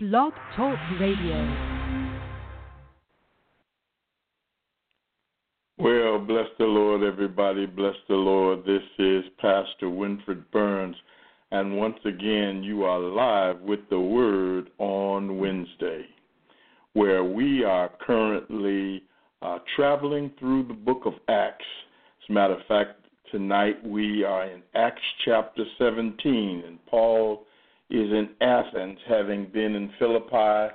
Blog Talk Radio. Well, bless the Lord, everybody. Bless the Lord. This is Pastor Winfred Burns. And once again, you are live with the Word on Wednesday, where we are currently uh, traveling through the book of Acts. As a matter of fact, tonight we are in Acts chapter 17, and Paul is in Athens, having been in Philippi,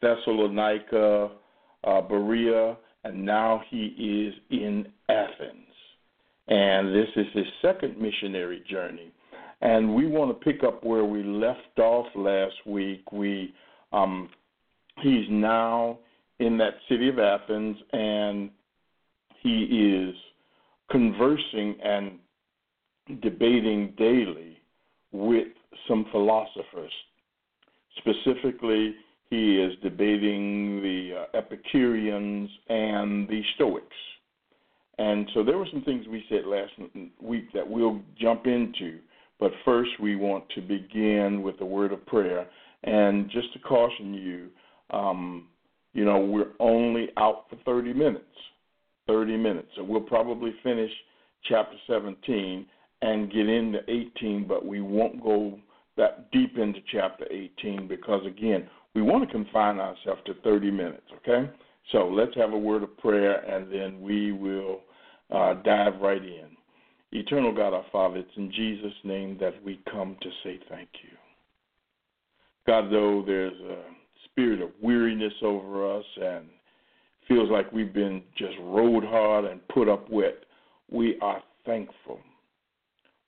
Thessalonica, uh, Berea, and now he is in Athens. And this is his second missionary journey. And we want to pick up where we left off last week. We um, he's now in that city of Athens, and he is conversing and debating daily with some philosophers. Specifically, he is debating the uh, Epicureans and the Stoics. And so there were some things we said last week that we'll jump into. But first, we want to begin with a word of prayer. And just to caution you, um, you know, we're only out for 30 minutes. 30 minutes. So we'll probably finish chapter 17 and get into 18, but we won't go that deep into chapter 18 because, again, we want to confine ourselves to 30 minutes, okay? So let's have a word of prayer and then we will uh, dive right in. Eternal God, our Father, it's in Jesus' name that we come to say thank you. God, though there's a spirit of weariness over us and feels like we've been just rode hard and put up with, we are thankful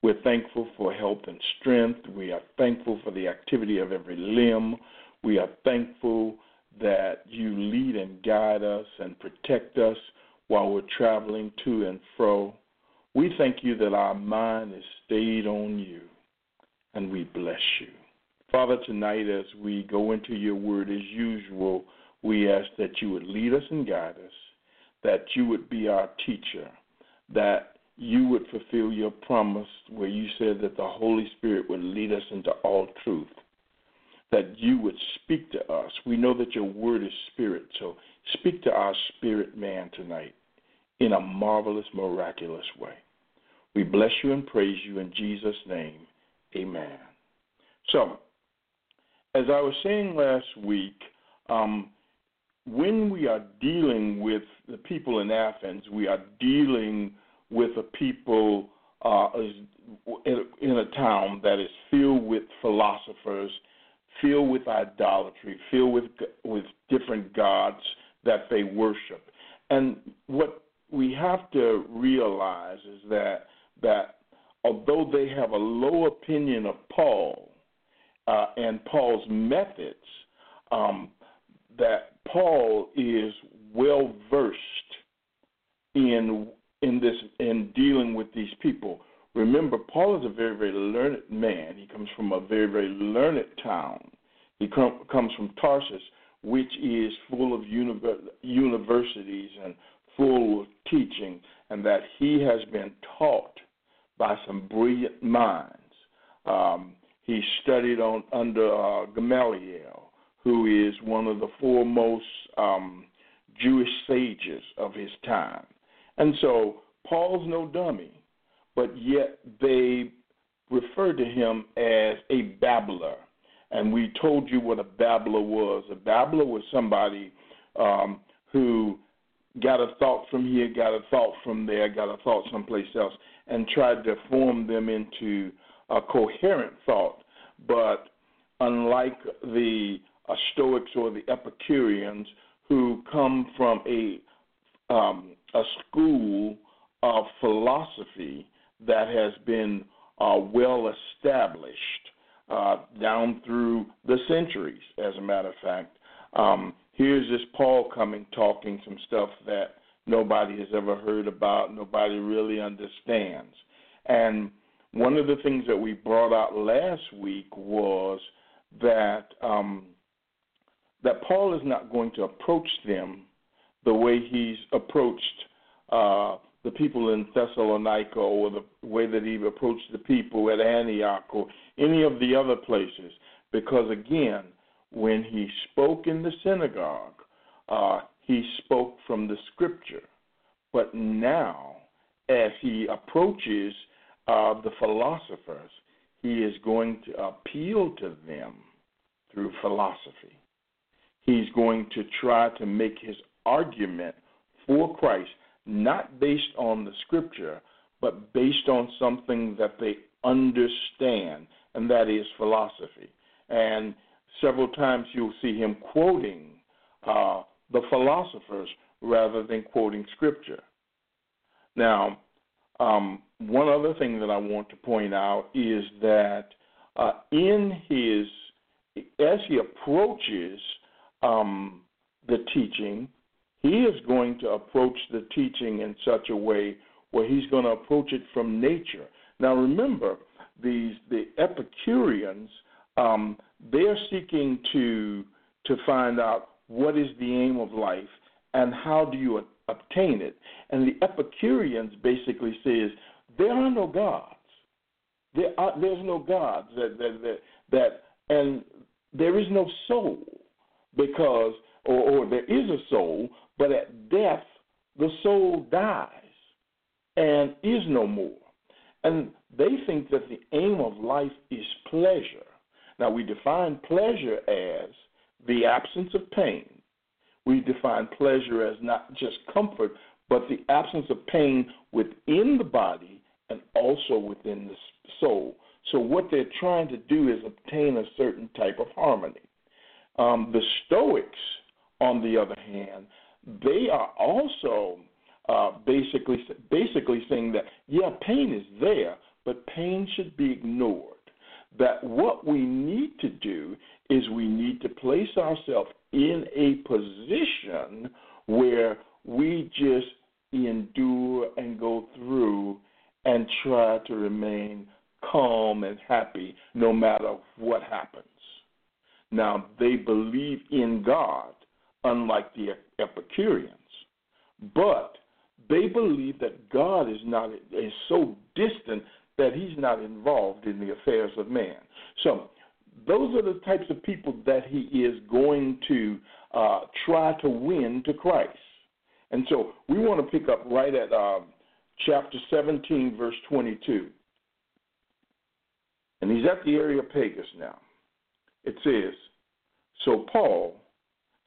we're thankful for health and strength. We are thankful for the activity of every limb. We are thankful that you lead and guide us and protect us while we're traveling to and fro. We thank you that our mind is stayed on you, and we bless you. Father, tonight as we go into your word as usual, we ask that you would lead us and guide us, that you would be our teacher, that you would fulfill your promise where you said that the Holy Spirit would lead us into all truth, that you would speak to us. We know that your word is spirit, so speak to our spirit man tonight in a marvelous, miraculous way. We bless you and praise you in Jesus' name. Amen. So, as I was saying last week, um, when we are dealing with the people in Athens, we are dealing with a people uh, in a town that is filled with philosophers, filled with idolatry, filled with with different gods that they worship. And what we have to realize is that that although they have a low opinion of Paul uh, and Paul's methods, um, that Paul is well versed in in this in dealing with these people. Remember, Paul is a very very learned man. He comes from a very very learned town. He com- comes from Tarsus, which is full of universities and full of teaching, and that he has been taught by some brilliant minds. Um, he studied on under uh, Gamaliel, who is one of the foremost um, Jewish sages of his time. And so Paul's no dummy, but yet they refer to him as a babbler. And we told you what a babbler was. A babbler was somebody um, who got a thought from here, got a thought from there, got a thought someplace else, and tried to form them into a coherent thought. But unlike the uh, Stoics or the Epicureans, who come from a um, a school of philosophy that has been uh, well established uh, down through the centuries, as a matter of fact. Um, here's this Paul coming talking some stuff that nobody has ever heard about, nobody really understands. And one of the things that we brought out last week was that um, that Paul is not going to approach them the way he's approached uh, the people in Thessalonica or the way that he approached the people at Antioch or any of the other places. Because again, when he spoke in the synagogue, uh, he spoke from the scripture. But now, as he approaches uh, the philosophers, he is going to appeal to them through philosophy. He's going to try to make his argument for Christ, not based on the scripture, but based on something that they understand, and that is philosophy. And several times you'll see him quoting uh, the philosophers rather than quoting scripture. Now, um, one other thing that I want to point out is that uh, in his, as he approaches um, the teaching, he is going to approach the teaching in such a way where he's going to approach it from nature. Now, remember, these the Epicureans, um, they're seeking to to find out what is the aim of life and how do you obtain it. And the Epicureans basically says there are no gods. There are, there's no gods that, that that that and there is no soul because or, or there is a soul, but at death the soul dies and is no more. And they think that the aim of life is pleasure. Now, we define pleasure as the absence of pain. We define pleasure as not just comfort, but the absence of pain within the body and also within the soul. So, what they're trying to do is obtain a certain type of harmony. Um, the Stoics, on the other hand, they are also uh, basically basically saying that yeah, pain is there, but pain should be ignored. That what we need to do is we need to place ourselves in a position where we just endure and go through and try to remain calm and happy no matter what happens. Now, they believe in God, unlike the Epicureans, but they believe that God is not is so distant that he's not involved in the affairs of man. So those are the types of people that he is going to uh, try to win to Christ. And so we want to pick up right at uh, chapter 17, verse 22. And he's at the Areopagus now. It says, So Paul,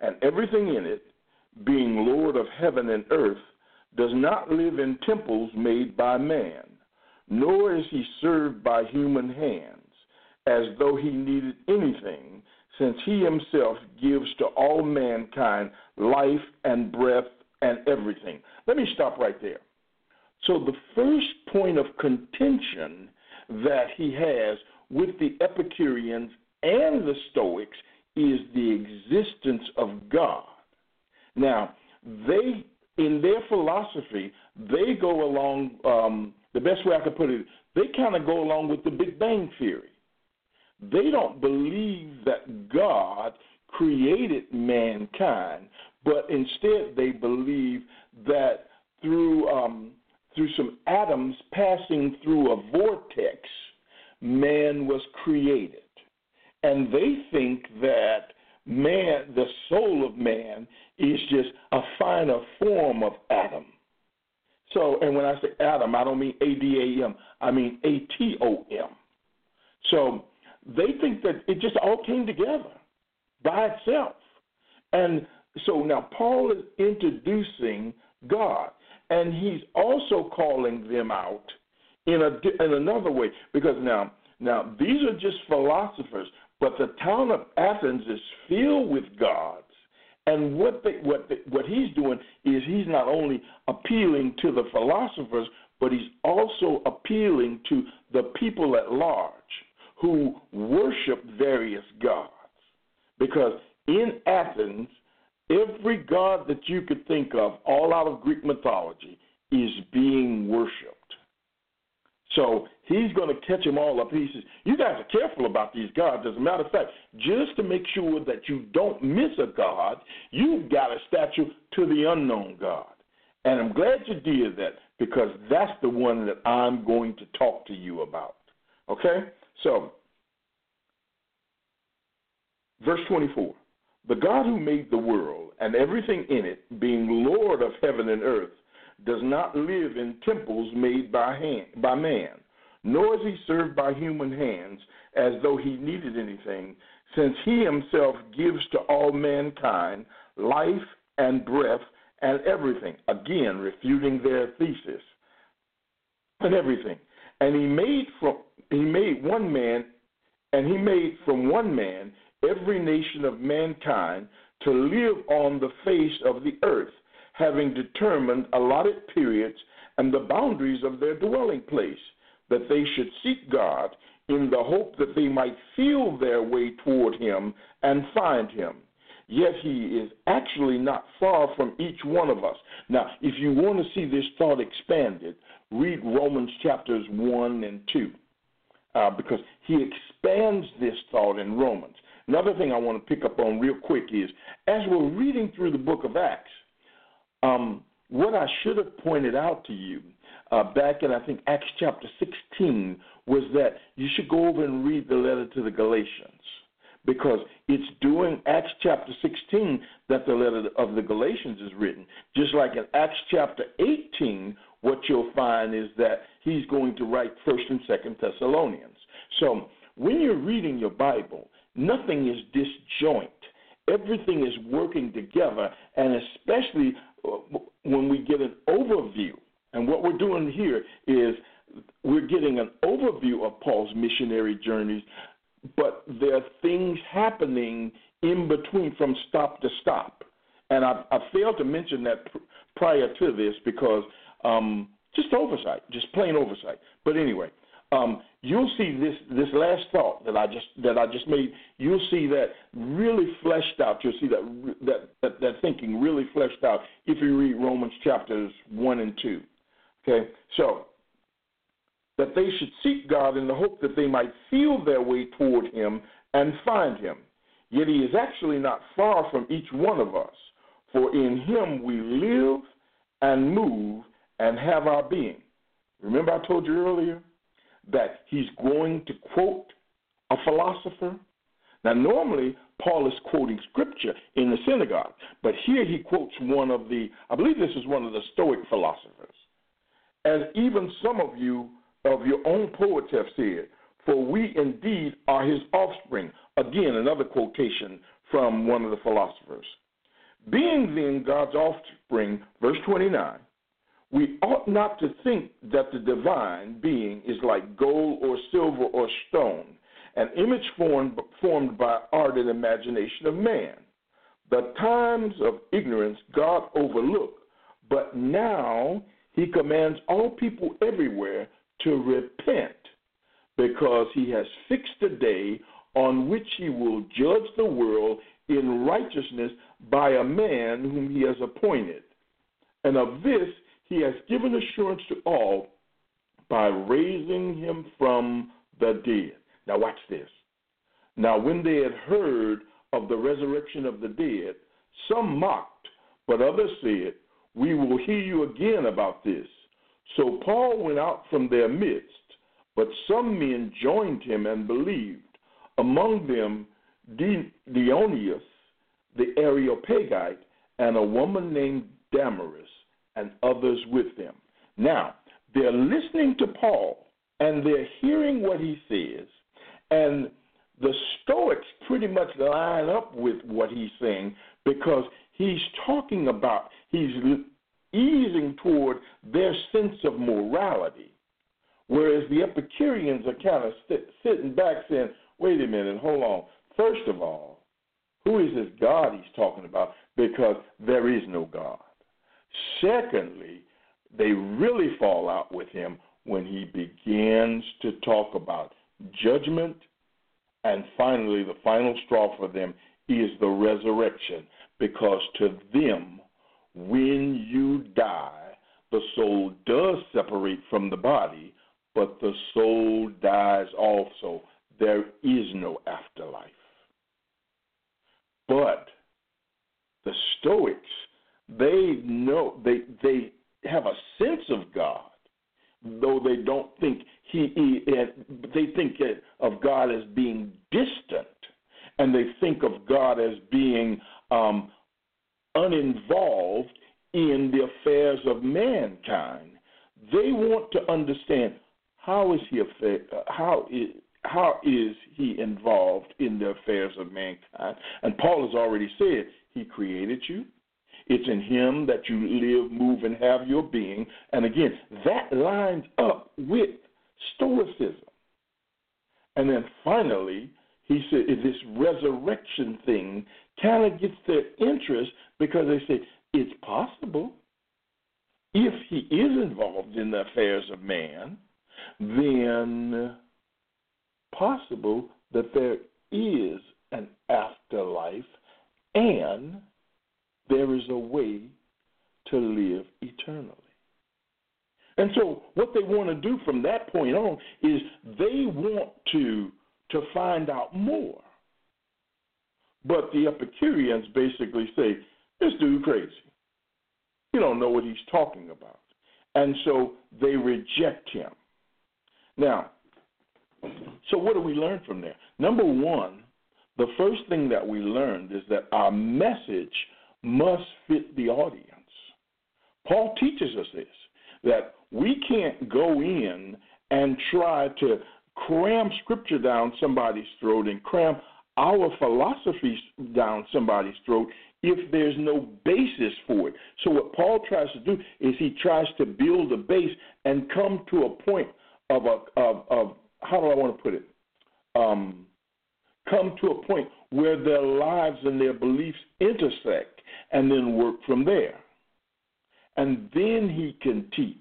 and everything in it, being Lord of heaven and earth, does not live in temples made by man, nor is he served by human hands, as though he needed anything, since he himself gives to all mankind life and breath and everything. Let me stop right there. So, the first point of contention that he has with the Epicureans and the Stoics is the existence of God. Now, they in their philosophy, they go along. Um, the best way I could put it, they kind of go along with the Big Bang theory. They don't believe that God created mankind, but instead they believe that through um, through some atoms passing through a vortex, man was created, and they think that man, the soul of man, is just a finer form of Adam. So, and when I say Adam, I don't mean A D A M, I mean A T O M. So they think that it just all came together by itself. And so now Paul is introducing God, and he's also calling them out in a in another way because now now these are just philosophers, but the town of Athens is filled with gods and what they, what they, what he's doing is he's not only appealing to the philosophers, but he's also appealing to the people at large who worship various gods. Because in Athens, every god that you could think of, all out of Greek mythology, is being worshipped. So he's going to catch them all up. He says, You guys are careful about these gods. As a matter of fact, just to make sure that you don't miss a god, you've got a statue to the unknown God. And I'm glad you did that because that's the one that I'm going to talk to you about. Okay? So, verse 24 The God who made the world and everything in it, being Lord of heaven and earth, does not live in temples made by, hand, by man, nor is he served by human hands as though he needed anything, since he himself gives to all mankind life and breath and everything. Again, refuting their thesis and everything. And he made from he made one man, and he made from one man every nation of mankind to live on the face of the earth, having determined allotted periods and the boundaries of their dwelling place, that they should seek God in the hope that they might feel their way toward him and find him. Yet he is actually not far from each one of us. Now, if you want to see this thought expanded, read Romans chapters 1 and 2, uh, because he expands this thought in Romans. Another thing I want to pick up on real quick is as we're reading through the book of Acts, um, what I should have pointed out to you uh, back in, I think, Acts chapter 16 was that you should go over and read the letter to the Galatians because it's during Acts chapter 16 that the letter of the Galatians is written. Just like in Acts chapter 18, what you'll find is that he's going to write 1st and 2nd Thessalonians. So when you're reading your Bible, nothing is disjoint. Everything is working together, and especially uh, when we get an overview. And what we're doing here is we're getting an overview of Paul's missionary journeys but there are things happening in between from stop to stop. And I, I failed to mention that pr- prior to this because um, just oversight, just plain oversight. But anyway, um, you'll see this this last thought that I just that I just made. You'll see that really fleshed out. You'll see that that that, that thinking really fleshed out if you read Romans chapters one and two. Okay, so that they should seek God in the hope that they might feel their way toward Him and find Him. Yet He is actually not far from each one of us, for in Him we live and move and have our being. Remember, I told you earlier that He's going to quote a philosopher? Now, normally, Paul is quoting scripture in the synagogue, but here he quotes one of the, I believe this is one of the Stoic philosophers. As even some of you of your own poets have said, For we indeed are his offspring. Again, another quotation from one of the philosophers. Being then God's offspring, verse 29, we ought not to think that the divine being is like gold or silver or stone, an image formed, formed by art and imagination of man. The times of ignorance God overlooked, but now he commands all people everywhere to repent because he has fixed a day on which he will judge the world in righteousness by a man whom he has appointed. And of this he has given assurance to all by raising him from the dead. Now, watch this. Now, when they had heard of the resurrection of the dead, some mocked, but others said, We will hear you again about this. So Paul went out from their midst, but some men joined him and believed, among them Dionysius, the Areopagite, and a woman named Damaris, and others with them. Now, they're listening to Paul and they're hearing what he says, and the Stoics pretty much line up with what he's saying because he's talking about, he's easing toward their sense of morality. Whereas the Epicureans are kind of sit, sitting back saying, wait a minute, hold on. First of all, who is this God he's talking about? Because there is no God. Secondly, they really fall out with him when he begins to talk about judgment. And finally, the final straw for them is the resurrection, because to them, when you die, the soul does separate from the body, but the soul dies also. There is no afterlife. But the Stoics, they know they they have a sense of God, though they don't think he, he they think of God as being distant, and they think of God as being um, uninvolved in the affairs of mankind. They want to understand how is he uh, how is how is he involved in the affairs of mankind? And Paul has already said he created you. It's in him that you live, move, and have your being. And again, that lines up with Stoicism. And then finally, he said this resurrection thing kind of gets their interest because they say it's possible if he is involved in the affairs of man, then possible that there is an afterlife and there is a way to live eternally. And so, what they want to do from that point on is they want to to find out more. But the Epicureans basically say, "This dude crazy. You don't know what he's talking about," and so they reject him. Now, so what do we learn from there? Number one, the first thing that we learned is that our message must fit the audience. Paul teaches us this that we can't go in and try to cram scripture down somebody's throat and cram our philosophies down somebody's throat if there's no basis for it. So what Paul tries to do is he tries to build a base and come to a point of a of, of how do I want to put it? Um, come to a point where their lives and their beliefs intersect and then work from there. And then he can teach.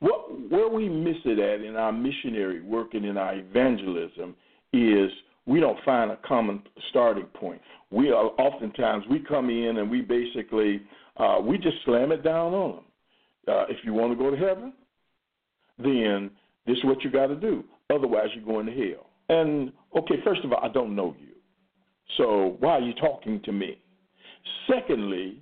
What, where we miss it at in our missionary work and in our evangelism is we don't find a common starting point. We are oftentimes we come in and we basically uh, we just slam it down on them. Uh, if you want to go to heaven, then this is what you got to do. Otherwise, you're going to hell. And okay, first of all, I don't know you, so why are you talking to me? Secondly,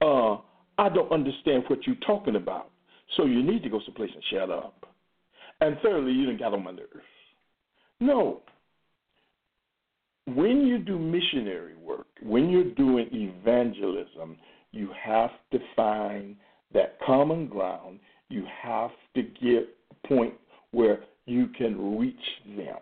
uh, I don't understand what you're talking about. So you need to go someplace and shut up. And thirdly, you didn't got on my nerves. No. When you do missionary work, when you're doing evangelism, you have to find that common ground. You have to get a point where you can reach them.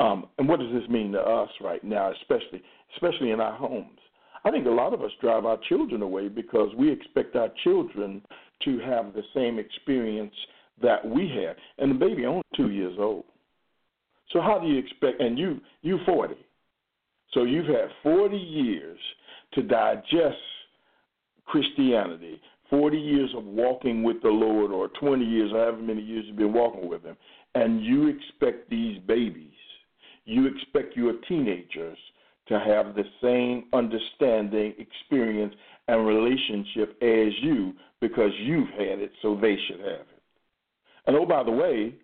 Um, and what does this mean to us right now, especially especially in our homes? I think a lot of us drive our children away because we expect our children to have the same experience that we had. And the baby only two years old. So how do you expect and you you forty. So you've had forty years to digest Christianity, forty years of walking with the Lord or twenty years, however many years you've been walking with him, and you expect these babies, you expect your teenagers to have the same understanding, experience, and relationship as you because you've had it, so they should have it. And oh, by the way,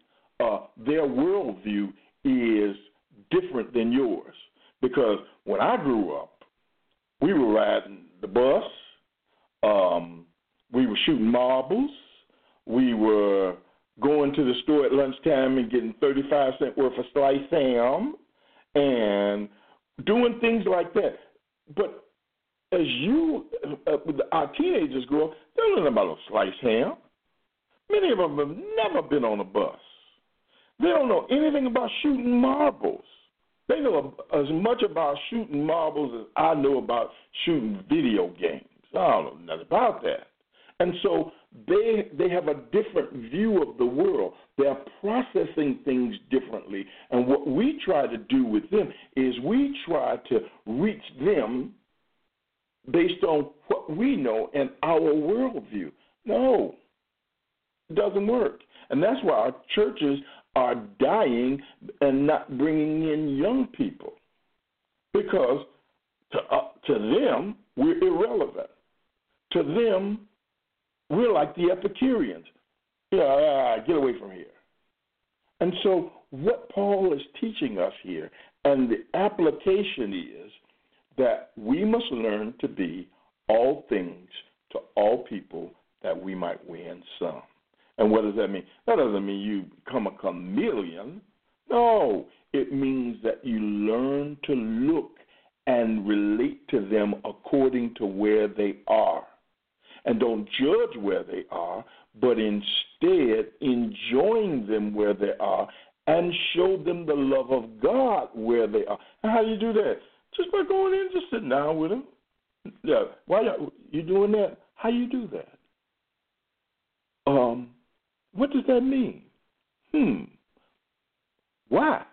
uh, their worldview is different than yours because when I grew up, we were riding the bus, um, we were shooting marbles, we were going to the store at lunchtime and getting 35 cent worth of sliced ham, and doing things like that. But as you, uh, our teenagers grow up, they don't know about no sliced ham. Many of them have never been on a bus. They don't know anything about shooting marbles. They know as much about shooting marbles as I know about shooting video games. I don't know nothing about that. And so they they have a different view of the world. They're processing things differently. And what we try to do with them is we try to reach them based on what we know and our worldview. No, it doesn't work. And that's why our churches are dying and not bringing in young people because To, uh, to them, we're irrelevant. To them, we're like the Epicureans. Yeah, get away from here. And so, what Paul is teaching us here, and the application is that we must learn to be all things to all people that we might win some. And what does that mean? That doesn't mean you become a chameleon. No, it means that you learn to look and relate to them according to where they are. And don't judge where they are, but instead enjoying them where they are and show them the love of God where they are. And how do you do that? Just by going in, just sitting down with them. Yeah, why you doing that? How you do that? What does that mean? Hmm. Why?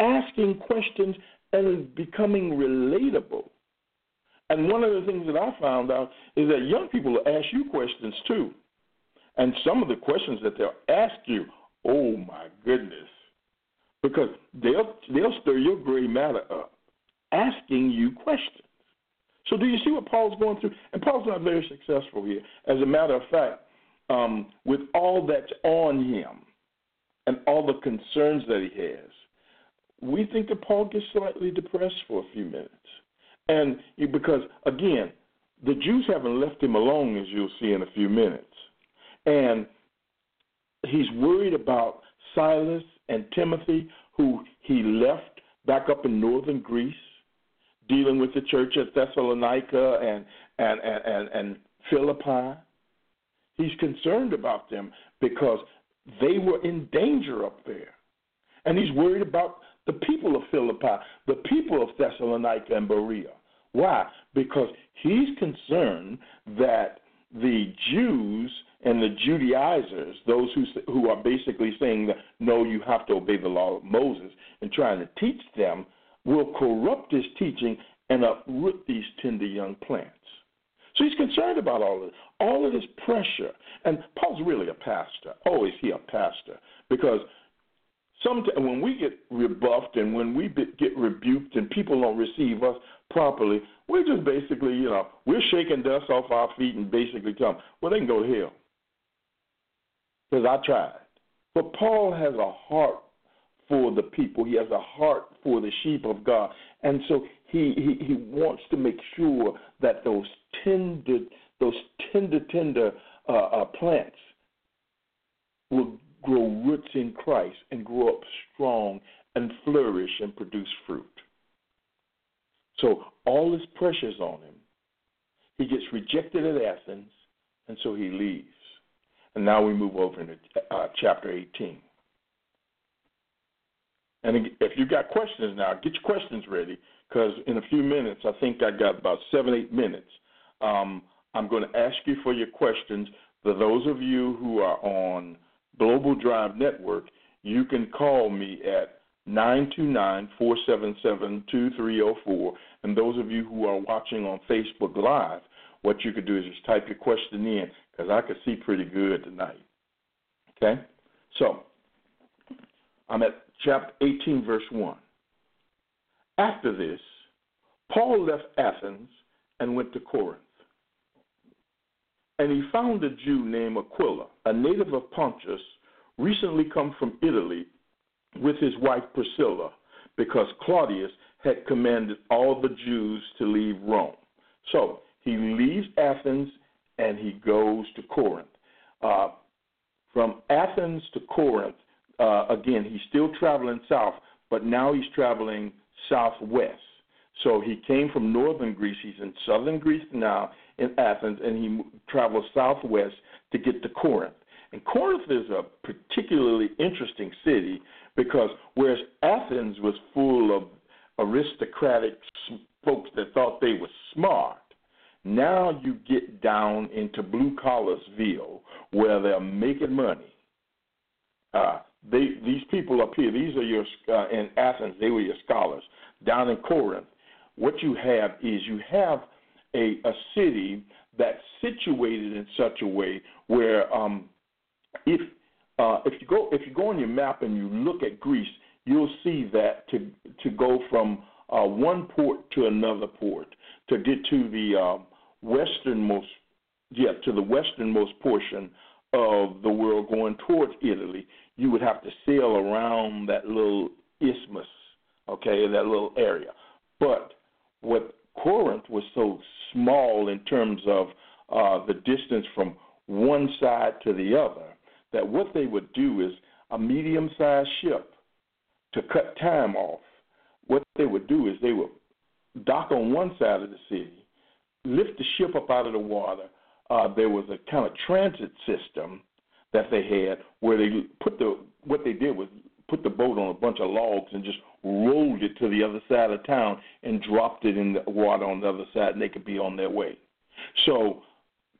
Asking questions and becoming relatable. And one of the things that I found out is that young people ask you questions too. And some of the questions that they'll ask you, oh my goodness, because they'll they'll stir your gray matter up, asking you questions. So do you see what Paul's going through? And Paul's not very successful here. As a matter of fact, um, with all that's on him and all the concerns that he has, we think that Paul gets slightly depressed for a few minutes. And because, again, the Jews haven't left him alone, as you'll see in a few minutes. And he's worried about Silas and Timothy, who he left back up in northern Greece, dealing with the church at Thessalonica and, and, and, and, and Philippi. He's concerned about them because they were in danger up there. And he's worried about the people of Philippi, the people of Thessalonica and Berea. Why? Because he's concerned that the Jews and the Judaizers, those who who are basically saying that no, you have to obey the law of Moses, and trying to teach them, will corrupt his teaching and uproot these tender young plants. So he's concerned about all of this, all of this pressure. And Paul's really a pastor. Oh, is he a pastor? Because sometimes when we get rebuffed and when we get rebuked and people don't receive us properly, we're just basically, you know, we're shaking dust off our feet and basically tell them, well, they can go to hell. Because I tried. But Paul has a heart for the people. He has a heart for the sheep of God. And so he, he, he wants to make sure that those tender, those tender, tender uh, uh, plants will grow roots in Christ and grow up strong and flourish and produce fruit. So all this pressure's on him. He gets rejected at Athens, and so he leaves. And now we move over into uh, chapter 18. And if you've got questions now, get your questions ready because in a few minutes, I think I got about seven, eight minutes. Um, I'm going to ask you for your questions. For those of you who are on Global Drive Network, you can call me at 929 477 2304. And those of you who are watching on Facebook Live, what you could do is just type your question in because I could see pretty good tonight. Okay? So, I'm at chapter 18, verse 1. After this, Paul left Athens and went to Corinth. And he found a Jew named Aquila, a native of Pontus, recently come from Italy with his wife Priscilla, because Claudius had commanded all the Jews to leave Rome. So he leaves Athens and he goes to Corinth. Uh, from Athens to Corinth, uh, again, he's still traveling south, but now he's traveling southwest. So he came from northern Greece. He's in southern Greece now in Athens, and he travels southwest to get to Corinth. And Corinth is a particularly interesting city because whereas Athens was full of aristocratic folks that thought they were smart, now you get down into blue collarsville where they're making money. Uh, they these people up here, these are your uh, in Athens, they were your scholars. Down in Corinth, what you have is you have a, a city that's situated in such a way where um, if uh, if you go if you go on your map and you look at Greece, you'll see that to to go from uh, one port to another port to get to the uh, westernmost, yeah, to the westernmost portion of the world going towards Italy, you would have to sail around that little isthmus, okay, that little area. But what Corinth was so small in terms of uh, the distance from one side to the other that what they would do is a medium sized ship to cut time off. What they would do is they would dock on one side of the city, lift the ship up out of the water. Uh, there was a kind of transit system that they had where they put the what they did was put the boat on a bunch of logs and just rolled it to the other side of town and dropped it in the water on the other side and they could be on their way. So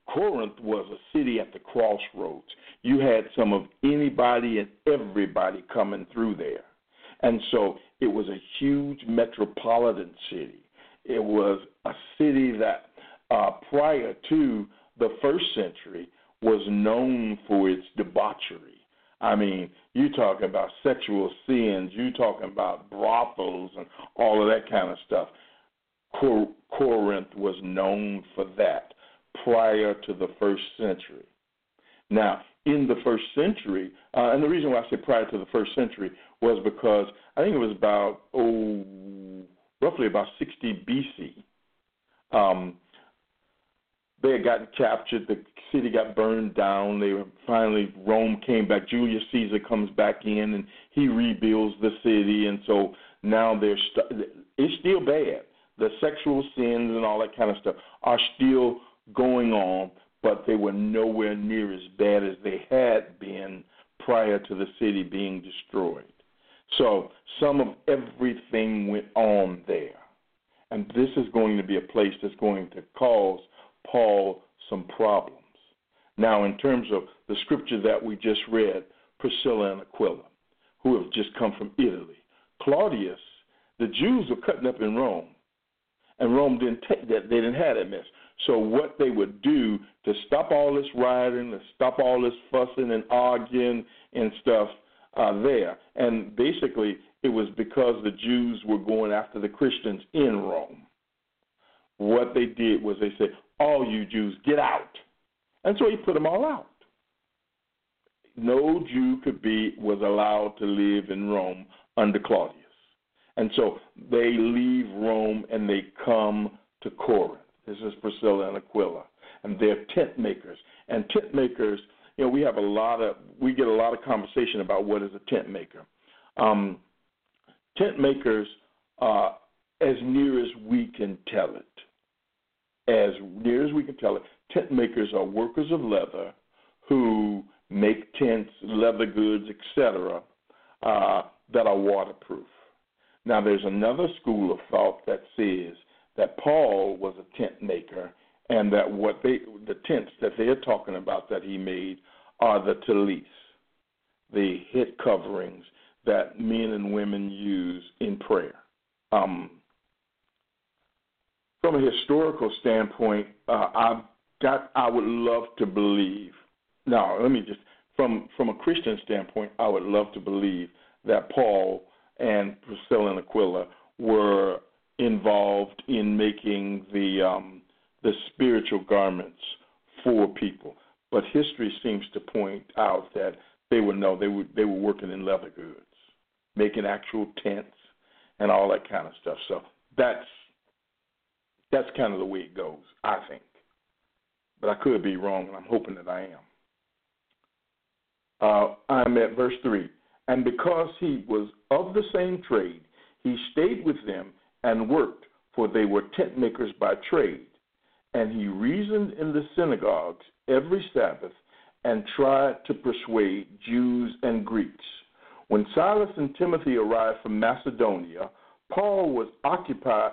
Corinth was a city at the crossroads. You had some of anybody and everybody coming through there. And so it was a huge metropolitan city. It was a city that uh, prior to the first century was known for its debauchery. I mean, you talking about sexual sins, you talking about brothels and all of that kind of stuff. Cor- Corinth was known for that prior to the first century. Now, in the first century, uh, and the reason why I say prior to the first century was because I think it was about oh, roughly about 60 BC. Um, they had gotten captured. The city got burned down. They finally Rome came back. Julius Caesar comes back in and he rebuilds the city. And so now they're st- it's still bad. The sexual sins and all that kind of stuff are still going on, but they were nowhere near as bad as they had been prior to the city being destroyed. So some of everything went on there. And this is going to be a place that's going to cause Paul some problems. Now, in terms of the scripture that we just read, Priscilla and Aquila, who have just come from Italy, Claudius, the Jews were cutting up in Rome, and Rome didn't take that; they didn't have that mess. So, what they would do to stop all this rioting, to stop all this fussing and arguing and stuff uh, there, and basically it was because the Jews were going after the Christians in Rome. What they did was they said, all you Jews, get out. And so he put them all out. No Jew could be was allowed to live in Rome under Claudius. And so they leave Rome and they come to Corinth. This is Priscilla and Aquila. And they're tent makers. And tent makers, you know, we have a lot of we get a lot of conversation about what is a tent maker. Um, tent makers, uh, as near as we can tell it, as near as we can tell it, tent makers are workers of leather who make tents, leather goods, etc., uh, that are waterproof. Now, there's another school of thought that says that Paul was a tent maker, and that what they the tents that they're talking about that he made are the tallis, the head coverings that men and women use in prayer. Um, from a historical standpoint, uh, I've got. I would love to believe. Now, let me just from from a Christian standpoint, I would love to believe that Paul and Priscilla and Aquila were involved in making the um, the spiritual garments for people. But history seems to point out that they were no, they were they were working in leather goods, making actual tents and all that kind of stuff. So that's that's kind of the way it goes, I think. But I could be wrong, and I'm hoping that I am. Uh, I'm at verse 3. And because he was of the same trade, he stayed with them and worked, for they were tent makers by trade. And he reasoned in the synagogues every Sabbath and tried to persuade Jews and Greeks. When Silas and Timothy arrived from Macedonia, Paul was occupied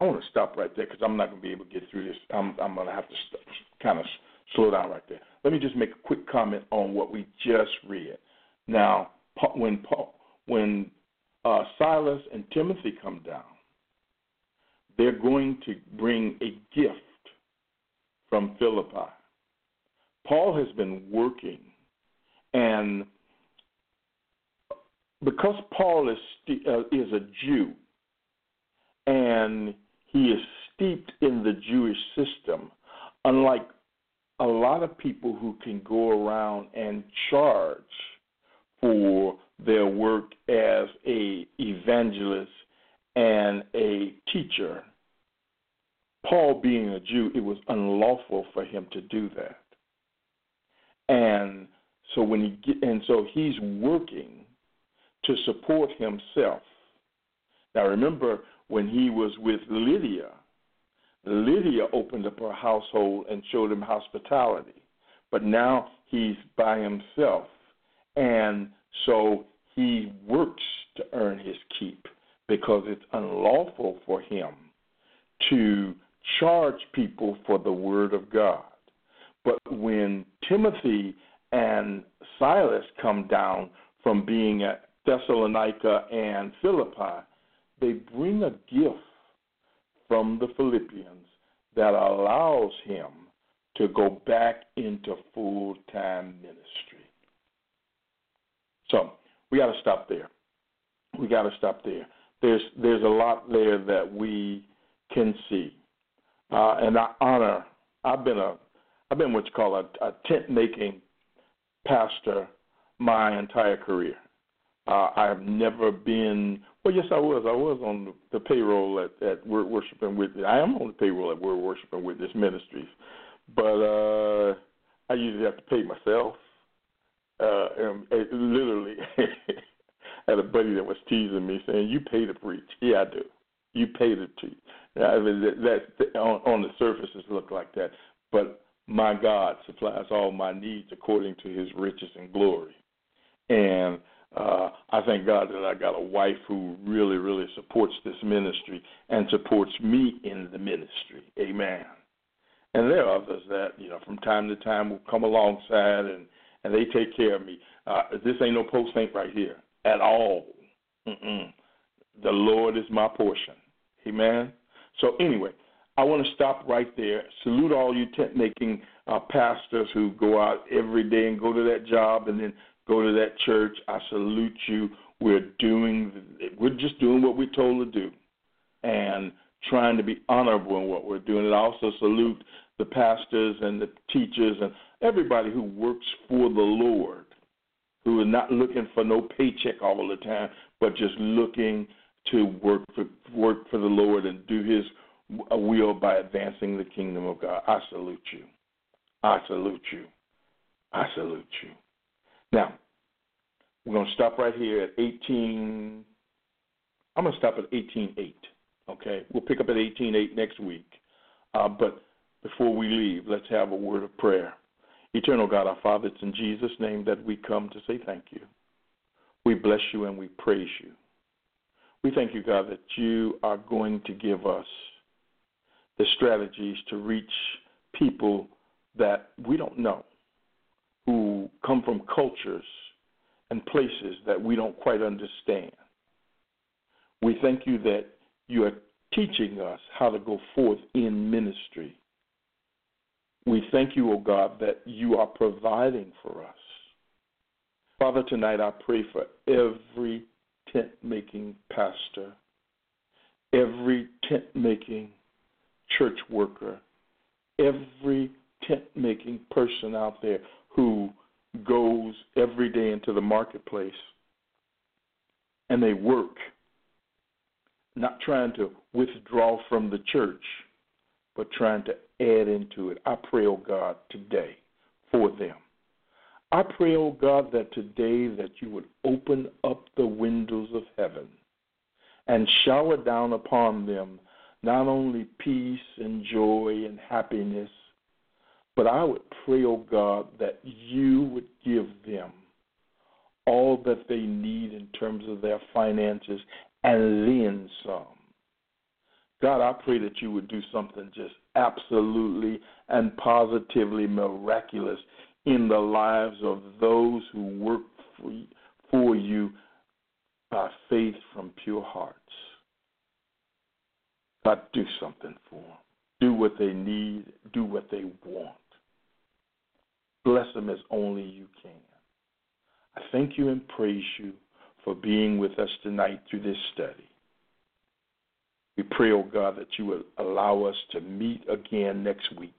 I want to stop right there because I'm not going to be able to get through this. I'm, I'm going to have to st- kind of slow down right there. Let me just make a quick comment on what we just read. Now, when Paul, when uh, Silas and Timothy come down, they're going to bring a gift from Philippi. Paul has been working, and because Paul is uh, is a Jew, and he is steeped in the Jewish system, unlike a lot of people who can go around and charge for their work as a evangelist and a teacher. Paul being a Jew, it was unlawful for him to do that. And so when he get, and so he's working to support himself. Now remember when he was with Lydia, Lydia opened up her household and showed him hospitality. But now he's by himself. And so he works to earn his keep because it's unlawful for him to charge people for the word of God. But when Timothy and Silas come down from being at Thessalonica and Philippi, they bring a gift from the Philippians that allows him to go back into full time ministry. So we got to stop there. We got to stop there. There's there's a lot there that we can see, uh, and I honor. I've been a I've been what you call a, a tent making pastor my entire career. Uh, I've never been. Well, yes, I was. I was on the payroll at at Word Worship and Witness. I am on the payroll at Word Worship and Witness Ministries, but uh, I usually have to pay myself. Uh, and, and literally, had a buddy that was teasing me, saying, "You pay to preach." Yeah, I do. You pay to teach. I mean, that, that on, on the surface it look like that, but my God supplies all my needs according to His riches and glory, and uh, I thank God that I got a wife who really, really supports this ministry and supports me in the ministry. Amen. And there are others that, you know, from time to time will come alongside and, and they take care of me. Uh, this ain't no post saint right here at all. Mm-mm. The Lord is my portion. Amen. So anyway, I want to stop right there. Salute all you tent making uh, pastors who go out every day and go to that job and then go to that church. I salute you. We're doing, we're just doing what we're told to do, and trying to be honorable in what we're doing. And I also salute the pastors and the teachers and everybody who works for the Lord, who is not looking for no paycheck all the time, but just looking to work for work for the Lord and do His will by advancing the kingdom of God. I salute you. I salute you. I salute you. Now, we're going to stop right here at 18. I'm going to stop at 18.8. Okay, we'll pick up at 18.8 next week. Uh, but before we leave, let's have a word of prayer. Eternal God, our Father, it's in Jesus' name that we come to say thank you. We bless you and we praise you. We thank you, God, that you are going to give us the strategies to reach people that we don't know who come from cultures and places that we don't quite understand. We thank you that you are teaching us how to go forth in ministry. We thank you, O oh God, that you are providing for us. Father, tonight I pray for every tent making pastor, every tent making church worker, every tent making person out there who goes every day into the marketplace and they work, not trying to withdraw from the church, but trying to add into it. I pray, oh God, today for them. I pray, oh God, that today that you would open up the windows of heaven and shower down upon them not only peace and joy and happiness, but I would pray, oh God, that you would give them all that they need in terms of their finances and then some God, I pray that you would do something just absolutely and positively miraculous in the lives of those who work for you by faith from pure hearts. God, do something for them. Do what they need, do what they want. Bless them as only you can. I thank you and praise you for being with us tonight through this study. We pray, oh God, that you will allow us to meet again next week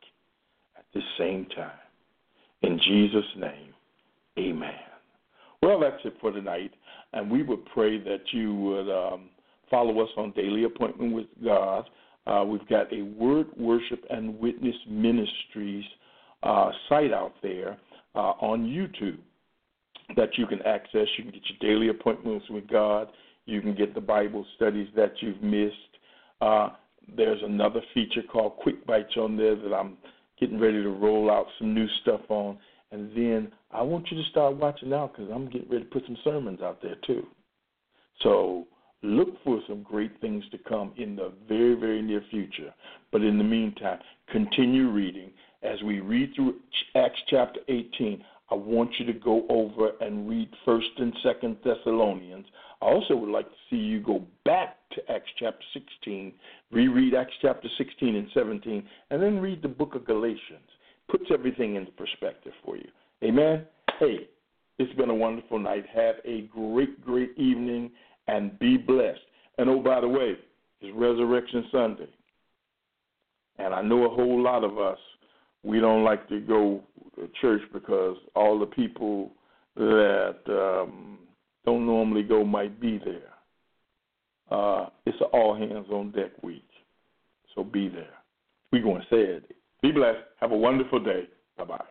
at the same time. In Jesus' name, amen. Well, that's it for tonight. And we would pray that you would um, follow us on Daily Appointment with God. Uh, we've got a Word, Worship, and Witness Ministries uh, site out there uh, on YouTube that you can access. You can get your daily appointments with God. You can get the Bible studies that you've missed. Uh, there's another feature called Quick Bites on there that I'm getting ready to roll out some new stuff on. And then I want you to start watching out because I'm getting ready to put some sermons out there too. So look for some great things to come in the very, very near future. But in the meantime, continue reading. As we read through Acts chapter 18, I want you to go over and read First and Second Thessalonians. I also would like to see you go back to Acts chapter 16, reread Acts chapter 16 and 17, and then read the book of Galatians. Puts everything into perspective for you. Amen. Hey, it's been a wonderful night. Have a great, great evening and be blessed. And oh, by the way, it's Resurrection Sunday. And I know a whole lot of us, we don't like to go to church because all the people that um, don't normally go might be there. Uh, it's an all hands on deck week. So be there. We're going it. Be blessed. Have a wonderful day. Bye bye.